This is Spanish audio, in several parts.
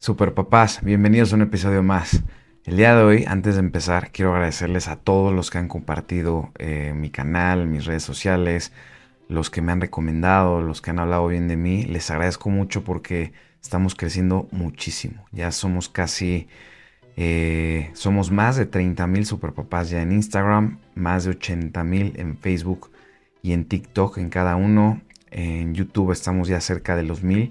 Super papás, bienvenidos a un episodio más. El día de hoy, antes de empezar, quiero agradecerles a todos los que han compartido eh, mi canal, mis redes sociales, los que me han recomendado, los que han hablado bien de mí. Les agradezco mucho porque estamos creciendo muchísimo. Ya somos casi, eh, somos más de 30 mil superpapás ya en Instagram, más de 80 mil en Facebook y en TikTok en cada uno. En YouTube estamos ya cerca de los mil.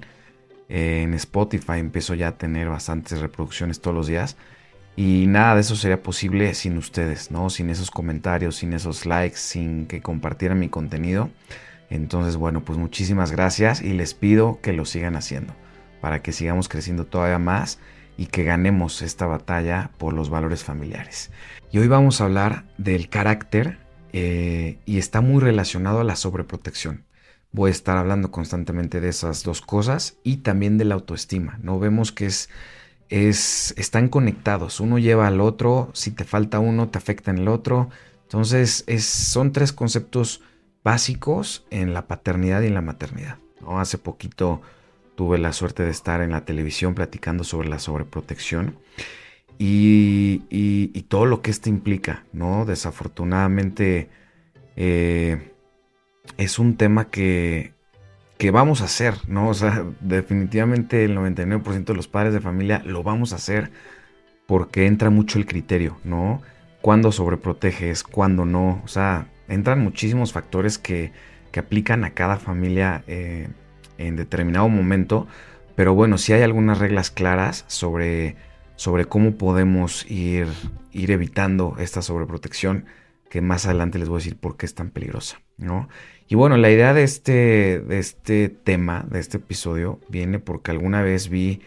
En Spotify empiezo ya a tener bastantes reproducciones todos los días. Y nada de eso sería posible sin ustedes, ¿no? Sin esos comentarios, sin esos likes, sin que compartieran mi contenido. Entonces, bueno, pues muchísimas gracias y les pido que lo sigan haciendo para que sigamos creciendo todavía más y que ganemos esta batalla por los valores familiares. Y hoy vamos a hablar del carácter eh, y está muy relacionado a la sobreprotección. Voy a estar hablando constantemente de esas dos cosas y también de la autoestima. No vemos que es, es están conectados. Uno lleva al otro. Si te falta uno, te afecta en el otro. Entonces, es, son tres conceptos básicos en la paternidad y en la maternidad. Hace poquito tuve la suerte de estar en la televisión platicando sobre la sobreprotección y, y, todo lo que esto implica, ¿no? Desafortunadamente eh, es un tema que, que vamos a hacer, ¿no? O sea, definitivamente el 99% de los padres de familia lo vamos a hacer porque entra mucho el criterio, ¿no? Cuándo sobreproteges, cuándo no. O sea, entran muchísimos factores que, que aplican a cada familia eh, en determinado momento. Pero bueno, sí hay algunas reglas claras sobre sobre cómo podemos ir, ir evitando esta sobreprotección que más adelante les voy a decir por qué es tan peligrosa, ¿no? Y bueno, la idea de este, de este tema, de este episodio, viene porque alguna vez vi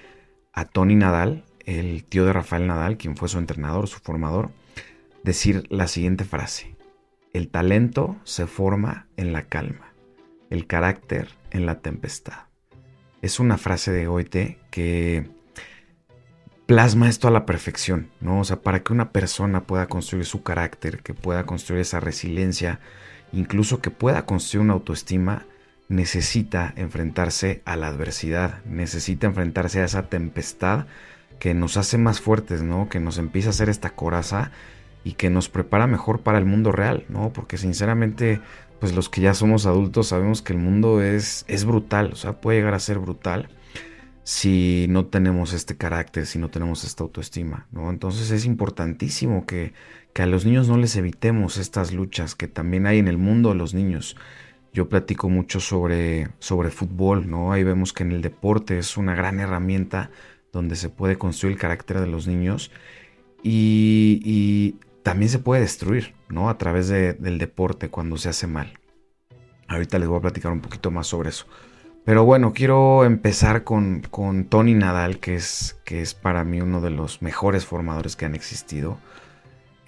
a Tony Nadal, el tío de Rafael Nadal, quien fue su entrenador, su formador, decir la siguiente frase. El talento se forma en la calma, el carácter en la tempestad. Es una frase de Goethe que plasma esto a la perfección, ¿no? O sea, para que una persona pueda construir su carácter, que pueda construir esa resiliencia, incluso que pueda construir una autoestima, necesita enfrentarse a la adversidad, necesita enfrentarse a esa tempestad que nos hace más fuertes, ¿no? Que nos empieza a hacer esta coraza y que nos prepara mejor para el mundo real, ¿no? Porque sinceramente, pues los que ya somos adultos sabemos que el mundo es, es brutal, o sea, puede llegar a ser brutal si no tenemos este carácter, si no tenemos esta autoestima, ¿no? Entonces es importantísimo que, a los niños no les evitemos estas luchas que también hay en el mundo de los niños. Yo platico mucho sobre, sobre fútbol, ¿no? Ahí vemos que en el deporte es una gran herramienta donde se puede construir el carácter de los niños y, también se puede destruir, ¿no? A través del deporte cuando se hace mal. Ahorita les voy a platicar un poquito más sobre eso. Pero bueno, quiero empezar con, Tony Nadal, que es, que es para mí uno de los mejores formadores que han existido.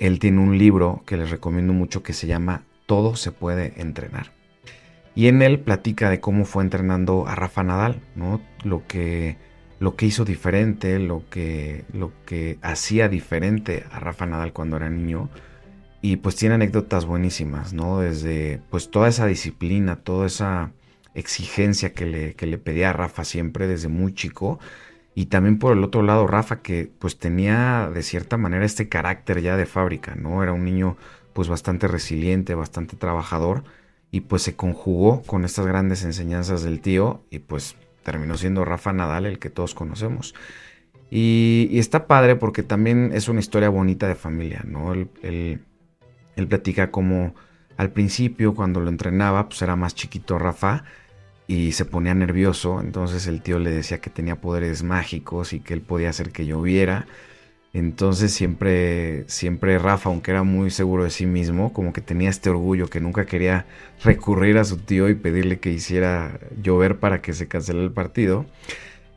Él tiene un libro que les recomiendo mucho que se llama Todo se puede entrenar. Y en él platica de cómo fue entrenando a Rafa Nadal, ¿no? Lo que, lo que hizo diferente, lo que, lo que hacía diferente a Rafa Nadal cuando era niño. Y pues tiene anécdotas buenísimas, ¿no? Desde pues toda esa disciplina, toda esa exigencia que le, que le pedía a Rafa siempre desde muy chico. Y también por el otro lado, Rafa, que pues tenía de cierta manera este carácter ya de fábrica, ¿no? Era un niño pues bastante resiliente, bastante trabajador. Y pues se conjugó con estas grandes enseñanzas del tío y pues terminó siendo Rafa Nadal el que todos conocemos. Y, está padre porque también es una historia bonita de familia, ¿no? Él, él platica como al principio cuando lo entrenaba, pues era más chiquito Rafa y se ponía nervioso, entonces el tío le decía que tenía poderes mágicos y que él podía hacer que lloviera. Entonces siempre, siempre Rafa, aunque era muy seguro de sí mismo, como que tenía este orgullo que nunca quería recurrir a su tío y pedirle que hiciera llover para que se cancelara el partido.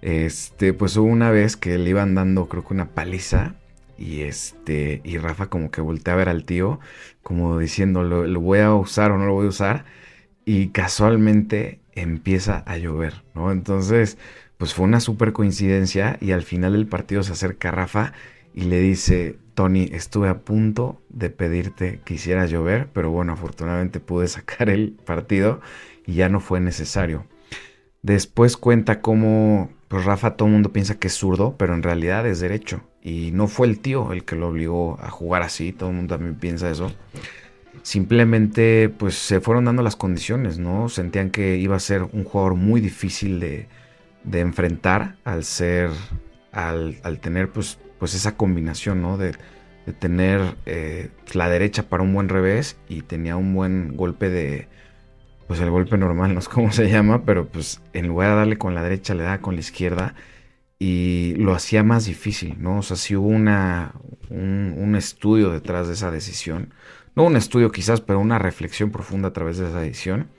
Este, pues hubo una vez que le iban dando, creo que una paliza, y este, y Rafa como que voltea a ver al tío, como diciendo, ¿lo, lo voy a usar o no lo voy a usar? Y casualmente empieza a llover, ¿no? Entonces, pues fue una súper coincidencia y al final del partido se acerca Rafa y le dice, Tony, estuve a punto de pedirte que hiciera llover, pero bueno, afortunadamente pude sacar el partido y ya no fue necesario. Después cuenta cómo, pues Rafa todo el mundo piensa que es zurdo, pero en realidad es derecho. Y no fue el tío el que lo obligó a jugar así, todo el mundo también piensa eso. Simplemente pues se fueron dando las condiciones, ¿no? Sentían que iba a ser un jugador muy difícil de, de enfrentar al ser, al, al, tener pues, pues esa combinación, ¿no? De, de tener eh, la derecha para un buen revés y tenía un buen golpe de, pues el golpe normal, no sé cómo se llama, pero pues en lugar de darle con la derecha le daba con la izquierda y lo hacía más difícil, ¿no? O sea, sí hubo una, un, estudio detrás de esa decisión, no un estudio quizás, pero una reflexión profunda a través de esa decisión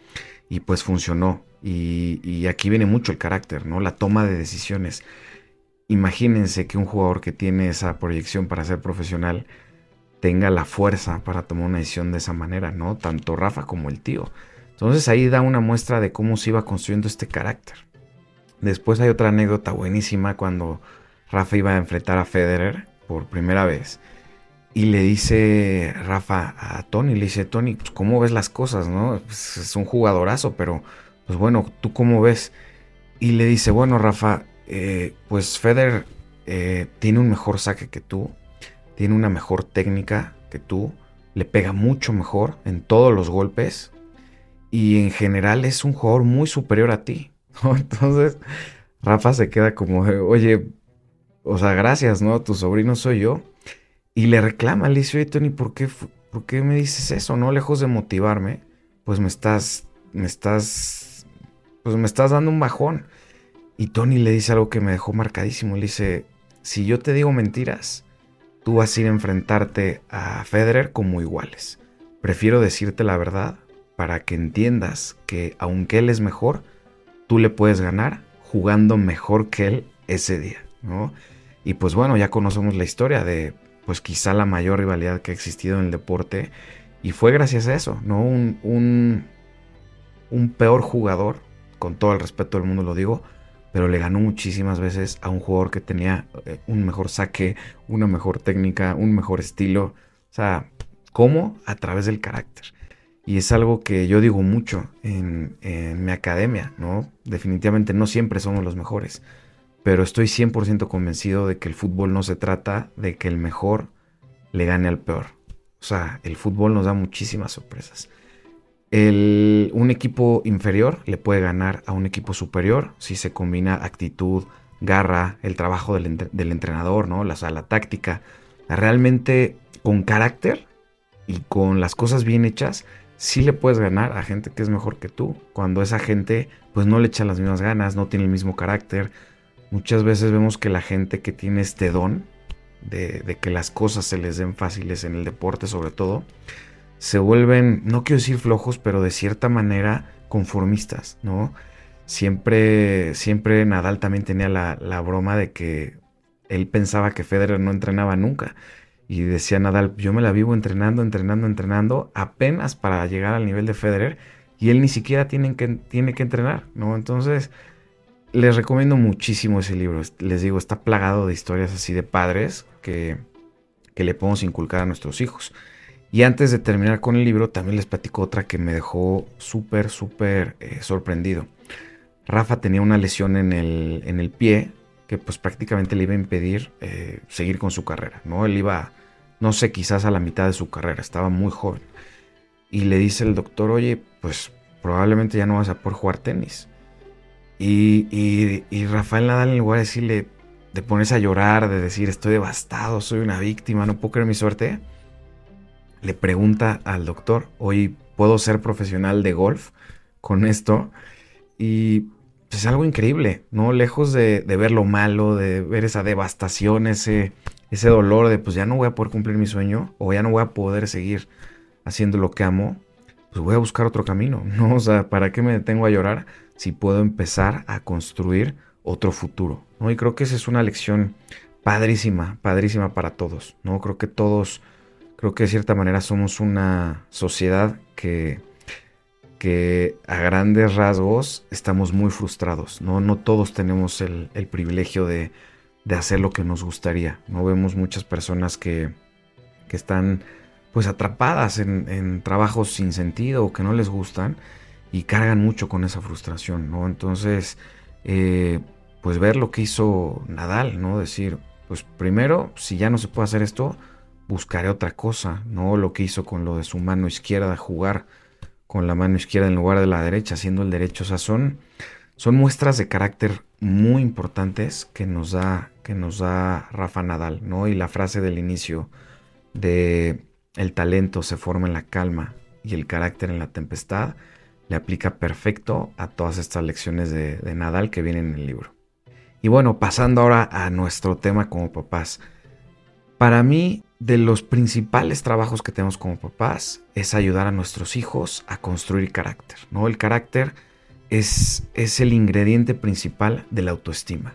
y pues funcionó. Y, y aquí viene mucho el carácter, ¿no? La toma de decisiones. Imagínense que un jugador que tiene esa proyección para ser profesional tenga la fuerza para tomar una decisión de esa manera, ¿no? Tanto Rafa como el tío. Entonces ahí da una muestra de cómo se iba construyendo este carácter. Después hay otra anécdota buenísima cuando Rafa iba a enfrentar a Federer por primera vez. Y le dice Rafa a Tony, le dice, Tony, pues, ¿cómo ves las cosas? ¿no? Pues, es un jugadorazo, pero pues bueno, ¿tú cómo ves? Y le dice, bueno, Rafa, eh, pues Federer eh, tiene un mejor saque que tú, tiene una mejor técnica que tú, le pega mucho mejor en todos los golpes y en general es un jugador muy superior a ti. Entonces, Rafa se queda como oye, o sea, gracias, ¿no? Tu sobrino soy yo. Y le reclama, le dice, oye, Tony, ¿por qué, ¿por qué me dices eso? No, lejos de motivarme, pues me estás, me estás, pues me estás dando un bajón. Y Tony le dice algo que me dejó marcadísimo. Le dice, si yo te digo mentiras, tú vas a ir a enfrentarte a Federer como iguales. Prefiero decirte la verdad para que entiendas que aunque él es mejor, tú le puedes ganar jugando mejor que él ese día, ¿no? Y pues bueno, ya conocemos la historia de pues quizá la mayor rivalidad que ha existido en el deporte y fue gracias a eso, ¿no? Un, un, un peor jugador, con todo el respeto del mundo lo digo, pero le ganó muchísimas veces a un jugador que tenía eh, un mejor saque, una mejor técnica, un mejor estilo. O sea, ¿cómo? A través del carácter. Y es algo que yo digo mucho en, mi academia, ¿no? Definitivamente no siempre somos los mejores, pero estoy 100% convencido de que el fútbol no se trata de que el mejor le gane al peor. O sea, el fútbol nos da muchísimas sorpresas. un equipo inferior le puede ganar a un equipo superior si se combina actitud, garra, el trabajo del, entrenador, ¿no? La, la táctica. Realmente con carácter y con las cosas bien hechas, sí le puedes ganar a gente que es mejor que tú, cuando esa gente pues no le echa las mismas ganas, no tiene el mismo carácter. Muchas veces vemos que la gente que tiene este don de, que las cosas se les den fáciles en el deporte sobre todo, se vuelven, no quiero decir flojos, pero de cierta manera conformistas, ¿no? Siempre, siempre Nadal también tenía la, la broma de que él pensaba que Federer no entrenaba nunca y decía Nadal, yo me la vivo entrenando, entrenando, entrenando, apenas para llegar al nivel de Federer. Y él ni siquiera que, tiene que entrenar, ¿no? Entonces, les recomiendo muchísimo ese libro. Les digo, está plagado de historias así de padres que, que le podemos inculcar a nuestros hijos. Y antes de terminar con el libro, también les platico otra que me dejó súper, súper eh, sorprendido. Rafa tenía una lesión en el, en el pie que pues prácticamente le iba a impedir eh, seguir con su carrera, ¿no? Él iba, no sé, quizás a la mitad de su carrera, estaba muy joven. Y le dice el doctor, oye, pues probablemente ya no vas a poder jugar tenis. Y, y, Rafael Nadal, en lugar de decirle, de ponerse a llorar, de decir, estoy devastado, soy una víctima, no puedo creer mi suerte, le pregunta al doctor, oye, ¿puedo ser profesional de golf con esto? Y es algo increíble, ¿no? Lejos de, ver lo malo, de ver esa devastación, ese, ese dolor de pues ya no voy a poder cumplir mi sueño o ya no voy a poder seguir haciendo lo que amo, pues voy a buscar otro camino, ¿no? O sea, ¿para qué me detengo a llorar si puedo empezar a construir otro futuro, ¿no? Y creo que esa es una lección padrísima, padrísima para todos, ¿no? Creo que todos, creo que de cierta manera somos una sociedad que que a grandes rasgos estamos muy frustrados, ¿no? No todos tenemos el, privilegio de, hacer lo que nos gustaría, ¿no? Vemos muchas personas que, están pues atrapadas en, trabajos sin sentido o que no les gustan y cargan mucho con esa frustración, ¿no? Entonces, eh, pues ver lo que hizo Nadal, ¿no? Decir, pues primero, si ya no se puede hacer esto, buscaré otra cosa, ¿no? Lo que hizo con lo de su mano izquierda, jugar con la mano izquierda en lugar de la derecha, haciendo el derecho. O sea, son, son muestras de carácter muy importantes que nos da, que nos da Rafa Nadal, ¿no? Y la frase del inicio de el talento se forma en la calma y el carácter en la tempestad, le aplica perfecto a todas estas lecciones de, Nadal que vienen en el libro. Y bueno, pasando ahora a nuestro tema como papás. Para mí, de los principales trabajos que tenemos como papás es ayudar a nuestros hijos a construir carácter, ¿no? El carácter es, es el ingrediente principal de la autoestima.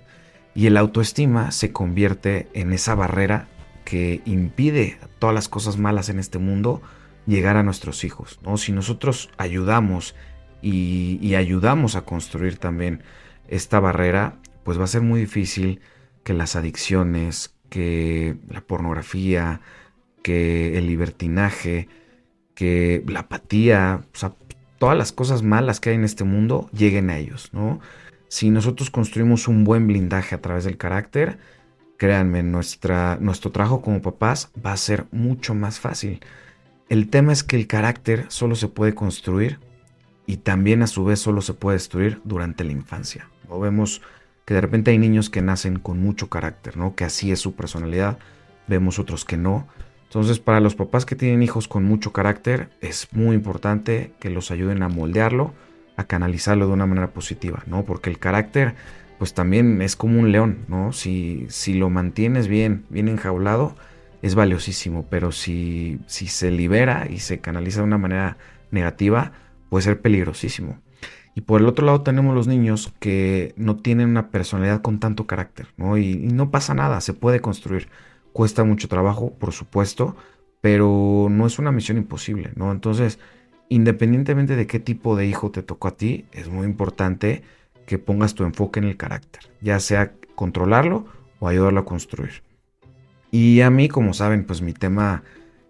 Y el autoestima se convierte en esa barrera que impide todas las cosas malas en este mundo llegar a nuestros hijos. ¿no? Si nosotros ayudamos y, ayudamos a construir también esta barrera, pues va a ser muy difícil que las adicciones, que la pornografía, que el libertinaje, que la apatía, o sea, todas las cosas malas que hay en este mundo lleguen a ellos, ¿no? Si nosotros construimos un buen blindaje a través del carácter, créanme, nuestra, nuestro trabajo como papás va a ser mucho más fácil. El tema es que el carácter solo se puede construir y también a su vez solo se puede destruir durante la infancia. ¿no? Vemos que de repente hay niños que nacen con mucho carácter, ¿no? Que así es su personalidad, vemos otros que no. Entonces, para los papás que tienen hijos con mucho carácter, es muy importante que los ayuden a moldearlo, a canalizarlo de una manera positiva, ¿no? Porque el carácter, pues también es como un león, ¿no? Si, si lo mantienes bien, bien enjaulado, es valiosísimo, pero si, si se libera y se canaliza de una manera negativa, puede ser peligrosísimo. Y por el otro lado tenemos los niños que no tienen una personalidad con tanto carácter, ¿no? Y, no pasa nada, se puede construir. Cuesta mucho trabajo, por supuesto, pero no es una misión imposible, ¿no? Entonces, independientemente de qué tipo de hijo te tocó a ti, es muy importante que pongas tu enfoque en el carácter, ya sea controlarlo o ayudarlo a construir. Y a mí, como saben, pues mi tema,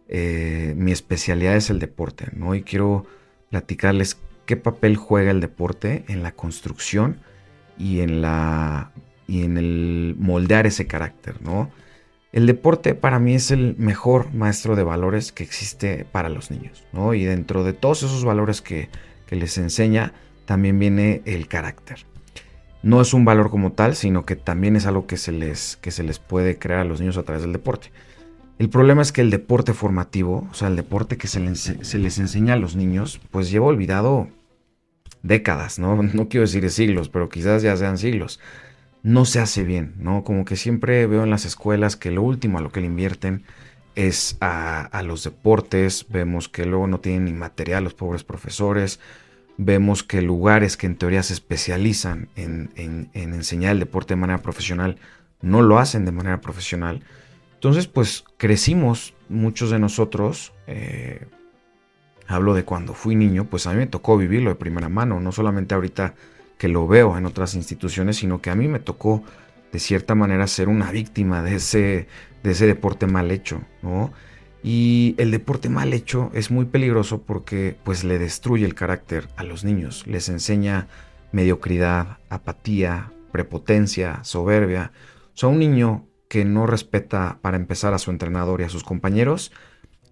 eh, mi especialidad es el deporte, ¿no? Y quiero platicarles qué papel juega el deporte en la construcción y en la y en el moldear ese carácter, ¿no? El deporte para mí es el mejor maestro de valores que existe para los niños, ¿no? Y dentro de todos esos valores que, que les enseña, también viene el carácter. No es un valor como tal, sino que también es algo que se les, que se les puede crear a los niños a través del deporte. El problema es que el deporte formativo, o sea, el deporte que se les, se les enseña a los niños, pues lleva olvidado décadas, ¿no? No quiero decir siglos, pero quizás ya sean siglos. No se hace bien, ¿no? Como que siempre veo en las escuelas que lo último a lo que le invierten es a, los deportes, vemos que luego no tienen ni material los pobres profesores, vemos que lugares que en teoría se especializan en, enseñar el deporte de manera profesional no lo hacen de manera profesional. Entonces, pues crecimos muchos de nosotros, eh, hablo de cuando fui niño, pues a mí me tocó vivirlo de primera mano, no solamente ahorita que lo veo en otras instituciones, sino que a mí me tocó de cierta manera ser una víctima de ese, de ese deporte mal hecho, ¿no? Y el deporte mal hecho es muy peligroso porque pues le destruye el carácter a los niños, les enseña mediocridad, apatía, prepotencia, soberbia. O sea, un niño que no respeta para empezar a su entrenador y a sus compañeros,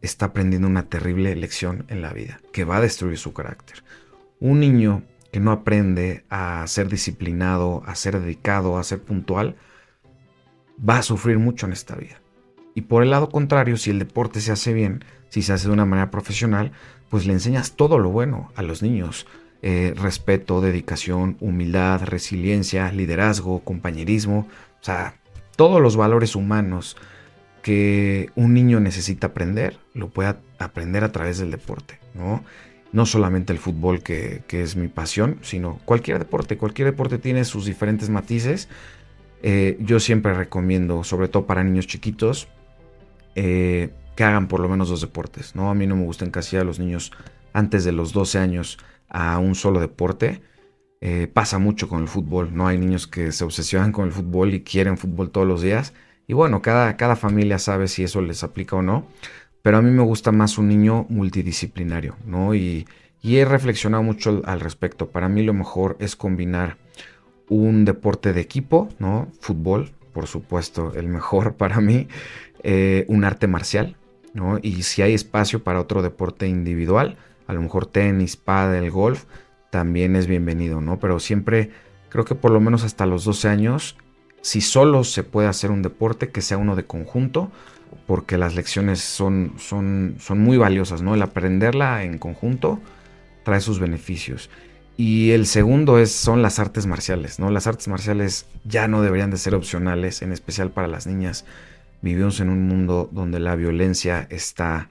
está aprendiendo una terrible lección en la vida que va a destruir su carácter. Un niño que no aprende a ser disciplinado, a ser dedicado, a ser puntual, va a sufrir mucho en esta vida. Y por el lado contrario, si el deporte se hace bien, si se hace de una manera profesional, pues le enseñas todo lo bueno a los niños. Eh, respeto, dedicación, humildad, resiliencia, liderazgo, compañerismo, o sea, todos los valores humanos que un niño necesita aprender, lo puede aprender a través del deporte, ¿no? No solamente el fútbol, que, es mi pasión, sino cualquier deporte. Cualquier deporte tiene sus diferentes matices. Eh, yo siempre recomiendo, sobre todo para niños chiquitos, eh, que hagan por lo menos dos deportes, ¿no? A mí no me gusta encasillar a los niños antes de los 12 años a un solo deporte. Eh, pasa mucho con el fútbol, ¿no? Hay niños que se obsesionan con el fútbol y quieren fútbol todos los días y bueno, cada, cada familia sabe si eso les aplica o no, pero a mí me gusta más un niño multidisciplinario, ¿no? Y, he reflexionado mucho al respecto. Para mí lo mejor es combinar un deporte de equipo, ¿no? Fútbol, por supuesto, el mejor para mí, eh, un arte marcial, ¿no? Y si hay espacio para otro deporte individual, a lo mejor tenis, pádel, golf, también es bienvenido, ¿no? Pero siempre creo que por lo menos hasta los 12 años, si solo se puede hacer un deporte, que sea uno de conjunto, porque las lecciones son, son, son muy valiosas, ¿no? El aprenderla en conjunto trae sus beneficios. Y el segundo es, son las artes marciales, ¿no? Las artes marciales ya no deberían de ser opcionales, en especial para las niñas. Vivimos en un mundo donde la violencia está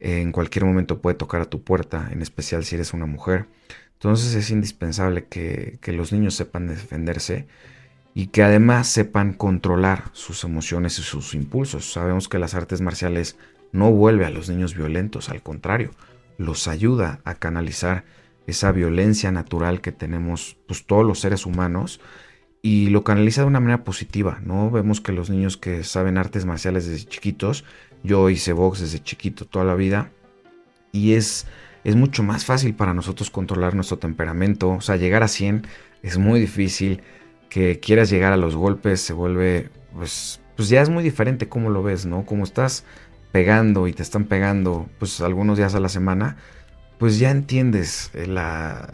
en cualquier momento puede tocar a tu puerta, en especial si eres una mujer. Entonces es indispensable que, que los niños sepan defenderse y que además sepan controlar sus emociones y sus impulsos. Sabemos que las artes marciales no vuelve a los niños violentos, al contrario, los ayuda a canalizar esa violencia natural que tenemos pues, todos los seres humanos y lo canaliza de una manera positiva, ¿no? Vemos que los niños que saben artes marciales desde chiquitos, yo hice box desde chiquito toda la vida y es es mucho más fácil para nosotros controlar nuestro temperamento. O sea, llegar a 100 es muy difícil. Que quieras llegar a los golpes se vuelve, pues, pues ya es muy diferente cómo lo ves, ¿no? Como estás pegando y te están pegando, pues algunos días a la semana, pues ya entiendes eh, la,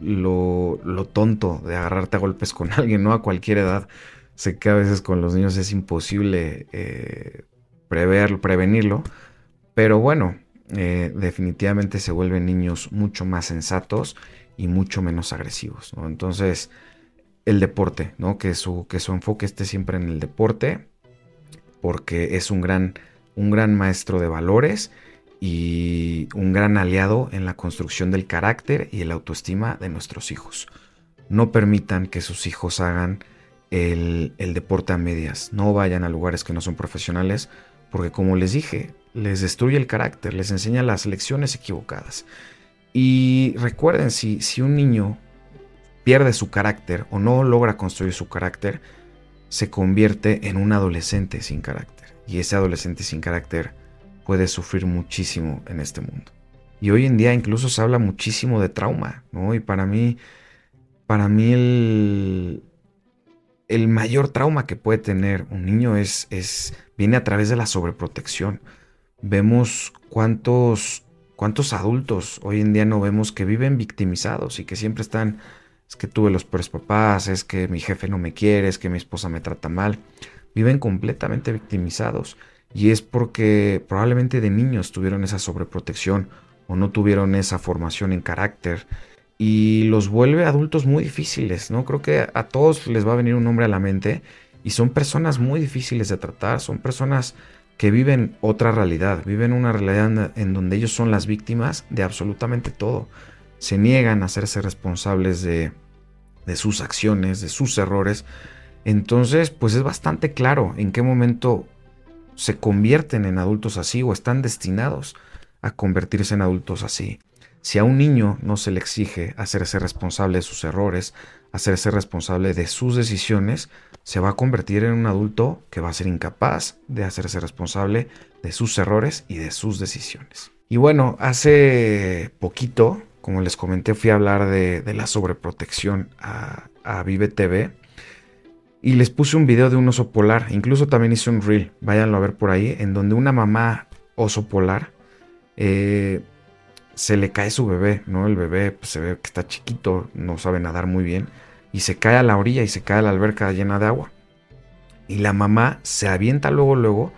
lo, lo tonto de agarrarte a golpes con alguien, ¿no? A cualquier edad. Sé que a veces con los niños es imposible eh, prevenirlo, pero bueno, eh, definitivamente se vuelven niños mucho más sensatos y mucho menos agresivos. Entonces, el deporte, ¿no? que, su, que su enfoque esté siempre en el deporte, porque es un gran, un gran maestro de valores y un gran aliado en la construcción del carácter y la autoestima de nuestros hijos. No permitan que sus hijos hagan el, el deporte a medias, no vayan a lugares que no son profesionales, porque como les dije, les destruye el carácter, les enseña las lecciones equivocadas. Y recuerden, si, si un niño pierde su carácter o no logra construir su carácter, se convierte en un adolescente sin carácter. Y ese adolescente sin carácter puede sufrir muchísimo en este mundo. Y hoy en día incluso se habla muchísimo de trauma, ¿no? Y para mí, para mí el, el mayor trauma que puede tener un niño es, es, viene a través de la sobreprotección vemos cuántos, cuántos adultos hoy en día no vemos que viven victimizados y que siempre están, es que tuve los peores papás, es que mi jefe no me quiere, es que mi esposa me trata mal. Viven completamente victimizados y es porque probablemente de niños tuvieron esa sobreprotección o no tuvieron esa formación en carácter y los vuelve adultos muy difíciles, ¿no? Creo que a todos les va a venir un nombre a la mente y son personas muy difíciles de tratar, son personas que viven otra realidad, viven una realidad en donde ellos son las víctimas de absolutamente todo. Se niegan a hacerse responsables de, de sus acciones, de sus errores. Entonces, pues es bastante claro en qué momento se convierten en adultos así o están destinados a convertirse en adultos así. Si a un niño no se le exige hacerse responsable de sus errores, hacerse responsable de sus decisiones, se va a convertir en un adulto que va a ser incapaz de hacerse responsable de sus errores y de sus decisiones. Y bueno, hace poquito, como les comenté, fui a hablar de, la sobreprotección a, Vive TV y les puse un video de un oso polar. Incluso también hice un reel, váyanlo a ver por ahí, en donde una mamá oso polar eh, se le cae su bebé, ¿no? El bebé pues, se ve que está chiquito, no sabe nadar muy bien y se cae a la orilla y se cae a la alberca llena de agua. Y la mamá se avienta luego, luego,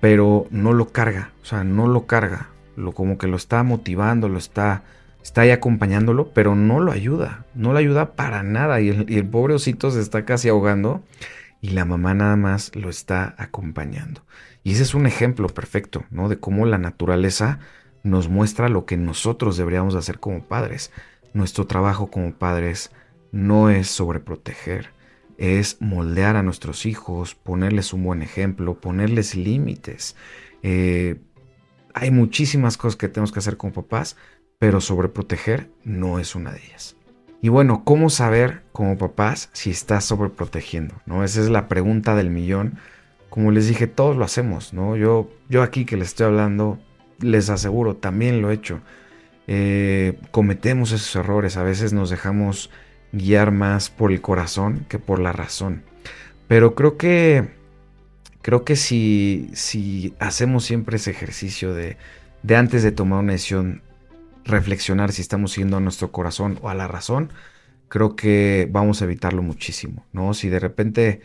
pero no lo carga, o sea, no lo carga, lo como que lo está motivando, lo está, está ahí acompañándolo, pero no lo ayuda, no lo ayuda para nada y el, el pobre osito se está casi ahogando y la mamá nada más lo está acompañando. Y ese es un ejemplo perfecto, ¿no? De cómo la naturaleza nos muestra lo que nosotros deberíamos hacer como padres. Nuestro trabajo como padres no es sobreproteger, es moldear a nuestros hijos, ponerles un buen ejemplo, ponerles límites. Eh, hay muchísimas cosas que tenemos que hacer como papás, pero sobreproteger no es una de ellas. Y bueno, ¿cómo saber como papás si estás sobreprotegiendo? ¿no? Esa es la pregunta del millón. Como les dije, todos lo hacemos, ¿no? Yo, yo aquí que les estoy hablando, les aseguro, también lo he hecho. Eh, cometemos esos errores, a veces nos dejamos guiar más por el corazón que por la razón. Pero creo que creo que si, si hacemos siempre ese ejercicio de, de antes de tomar una decisión, reflexionar si estamos siguiendo a nuestro corazón o a la razón, creo que vamos a evitarlo muchísimo, ¿no? Si de repente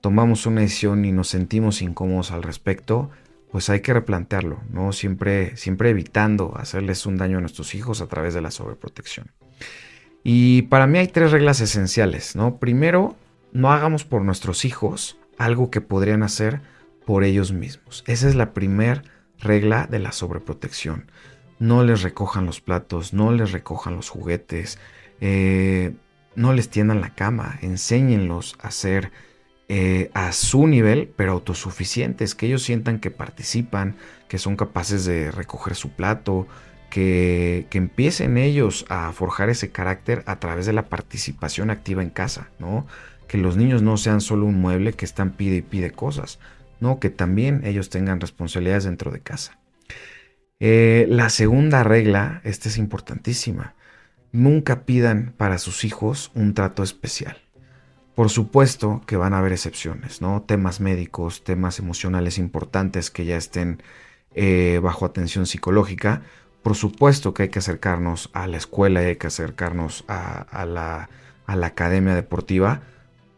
tomamos una decisión y nos sentimos incómodos al respecto, pues hay que replantearlo, ¿no? Siempre, siempre evitando hacerles un daño a nuestros hijos a través de la sobreprotección. Y para mí hay tres reglas esenciales, ¿no? Primero, no hagamos por nuestros hijos algo que podrían hacer por ellos mismos. Esa es la primera regla de la sobreprotección. No les recojan los platos, no les recojan los juguetes, eh, no les tiendan la cama, enséñenlos a ser eh, a su nivel, pero autosuficientes, que ellos sientan que participan, que son capaces de recoger su plato, que, que, empiecen ellos a forjar ese carácter a través de la participación activa en casa, ¿no? Que los niños no sean solo un mueble que están pide y pide cosas, ¿no? Que también ellos tengan responsabilidades dentro de casa. Eh, la segunda regla, esta es importantísima, nunca pidan para sus hijos un trato especial. Por supuesto que van a haber excepciones, ¿no? Temas médicos, temas emocionales importantes que ya estén eh, bajo atención psicológica. Por supuesto que hay que acercarnos a la escuela y hay que acercarnos a, la, a la academia deportiva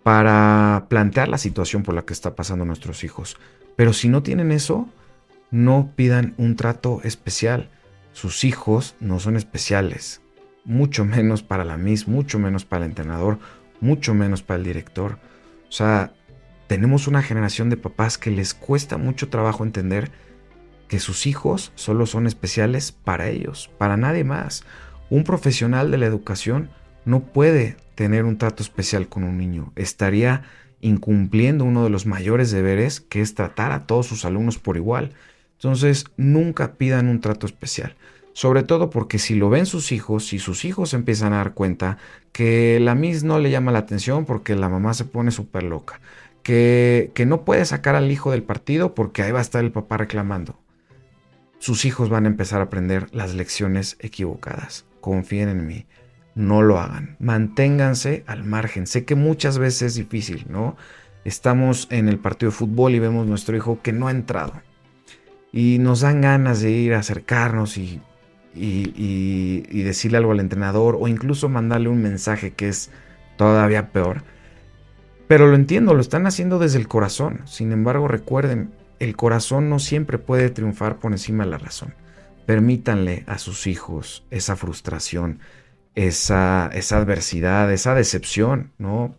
para plantear la situación por la que está pasando nuestros hijos. Pero si no tienen eso, no pidan un trato especial. Sus hijos no son especiales, mucho menos para la MIS, mucho menos para el entrenador, mucho menos para el director. O sea, tenemos una generación de papás que les cuesta mucho trabajo entender que sus hijos solo son especiales para ellos, para nadie más. Un profesional de la educación no puede tener un trato especial con un niño. Estaría incumpliendo uno de los mayores deberes que es tratar a todos sus alumnos por igual. Entonces, nunca pidan un trato especial. Sobre todo porque si lo ven sus hijos, si sus hijos empiezan a dar cuenta que la Miss no le llama la atención porque la mamá se pone súper loca, que, que no puede sacar al hijo del partido porque ahí va a estar el papá reclamando, sus hijos van a empezar a aprender las lecciones equivocadas. Confíen en mí, no lo hagan, manténganse al margen. Sé que muchas veces es difícil, ¿no? Estamos en el partido de fútbol y vemos nuestro hijo que no ha entrado. Y nos dan ganas de ir a acercarnos y y, decirle algo al entrenador o incluso mandarle un mensaje que es todavía peor. Pero lo entiendo, lo están haciendo desde el corazón. Sin embargo, recuerden, el corazón no siempre puede triunfar por encima de la razón. Permítanle a sus hijos esa frustración, esa, esa adversidad, esa decepción, ¿no?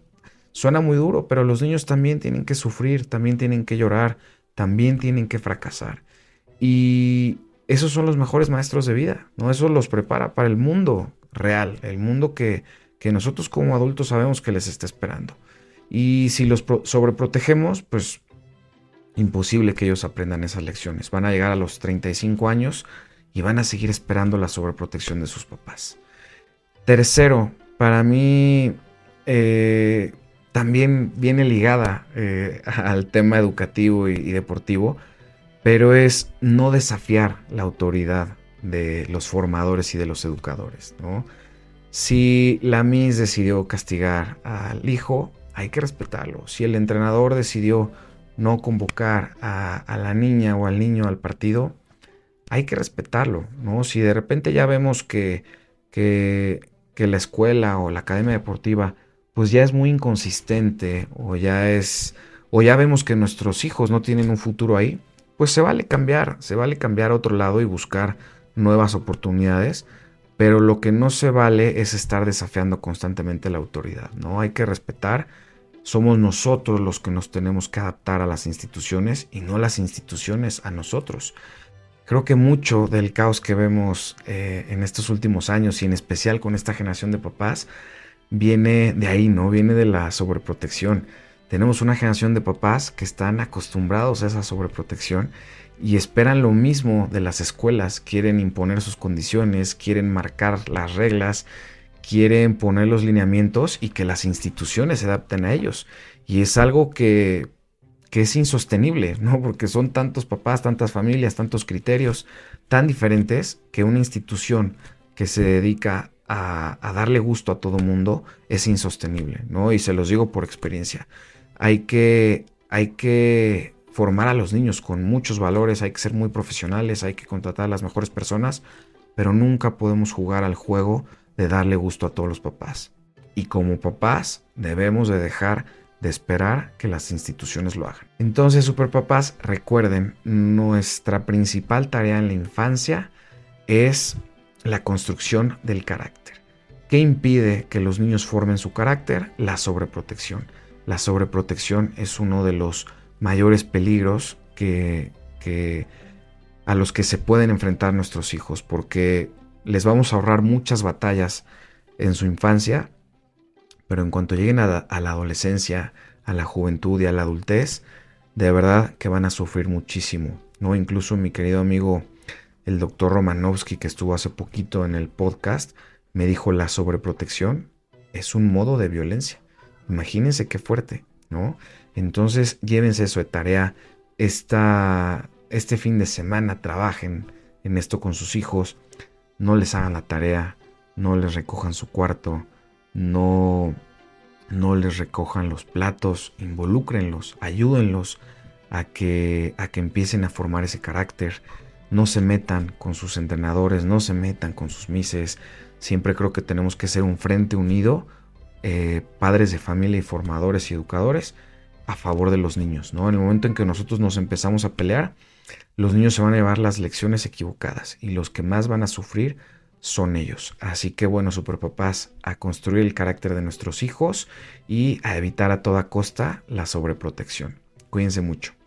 Suena muy duro, pero los niños también tienen que sufrir, también tienen que llorar, también tienen que fracasar. Y esos son los mejores maestros de vida, ¿no? Eso los prepara para el mundo real, el mundo que, que nosotros como adultos sabemos que les está esperando. Y si los sobreprotegemos, pues imposible que ellos aprendan esas lecciones. Van a llegar a los 35 años y van a seguir esperando la sobreprotección de sus papás. Tercero, para mí eh, también viene ligada eh, al tema educativo y deportivo pero es no desafiar la autoridad de los formadores y de los educadores, ¿no? Si la MIS decidió castigar al hijo, hay que respetarlo. Si el entrenador decidió no convocar a, la niña o al niño al partido, hay que respetarlo, ¿no? Si de repente ya vemos que, que, que la escuela o la academia deportiva pues ya es muy inconsistente o ya es o ya vemos que nuestros hijos no tienen un futuro ahí, pues se vale cambiar, se vale cambiar a otro lado y buscar nuevas oportunidades, pero lo que no se vale es estar desafiando constantemente la autoridad, ¿no? Hay que respetar, somos nosotros los que nos tenemos que adaptar a las instituciones y no las instituciones a nosotros. Creo que mucho del caos que vemos eh, en estos últimos años y en especial con esta generación de papás viene de ahí, ¿no? Viene de la sobreprotección tenemos una generación de papás que están acostumbrados a esa sobreprotección y esperan lo mismo de las escuelas, quieren imponer sus condiciones, quieren marcar las reglas, quieren poner los lineamientos y que las instituciones se adapten a ellos. Y es algo que, que es insostenible, ¿no? Porque son tantos papás, tantas familias, tantos criterios tan diferentes que una institución que se dedica a, darle gusto a todo mundo es insostenible, ¿no? Y se los digo por experiencia. Hay que, hay que formar a los niños con muchos valores, hay que ser muy profesionales, hay que contratar a las mejores personas, pero nunca podemos jugar al juego de darle gusto a todos los papás. Y como papás debemos de dejar de esperar que las instituciones lo hagan. Entonces, superpapás, recuerden, nuestra principal tarea en la infancia es la construcción del carácter. ¿Qué impide que los niños formen su carácter? La sobreprotección. La sobreprotección es uno de los mayores peligros que, a los que se pueden enfrentar nuestros hijos, porque les vamos a ahorrar muchas batallas en su infancia, pero en cuanto lleguen a, la adolescencia, a la juventud y a la adultez, de verdad que van a sufrir muchísimo, ¿no? Incluso mi querido amigo el doctor Romanovsky, que estuvo hace poquito en el podcast, me dijo la sobreprotección es un modo de violencia. Imagínense qué fuerte, ¿no? Entonces llévense eso de tarea. Esta, este fin de semana trabajen en esto con sus hijos. No les hagan la tarea, no les recojan su cuarto, no, no les recojan los platos, involúcrenlos, ayúdenlos a que, a que empiecen a formar ese carácter no se metan con sus entrenadores, no se metan con sus mises. Siempre creo que tenemos que ser un frente unido, eh, padres de familia y formadores y educadores, a favor de los niños. ¿no? En el momento en que nosotros nos empezamos a pelear, los niños se van a llevar las lecciones equivocadas y los que más van a sufrir son ellos. Así que bueno, superpapás, a construir el carácter de nuestros hijos y a evitar a toda costa la sobreprotección. Cuídense mucho.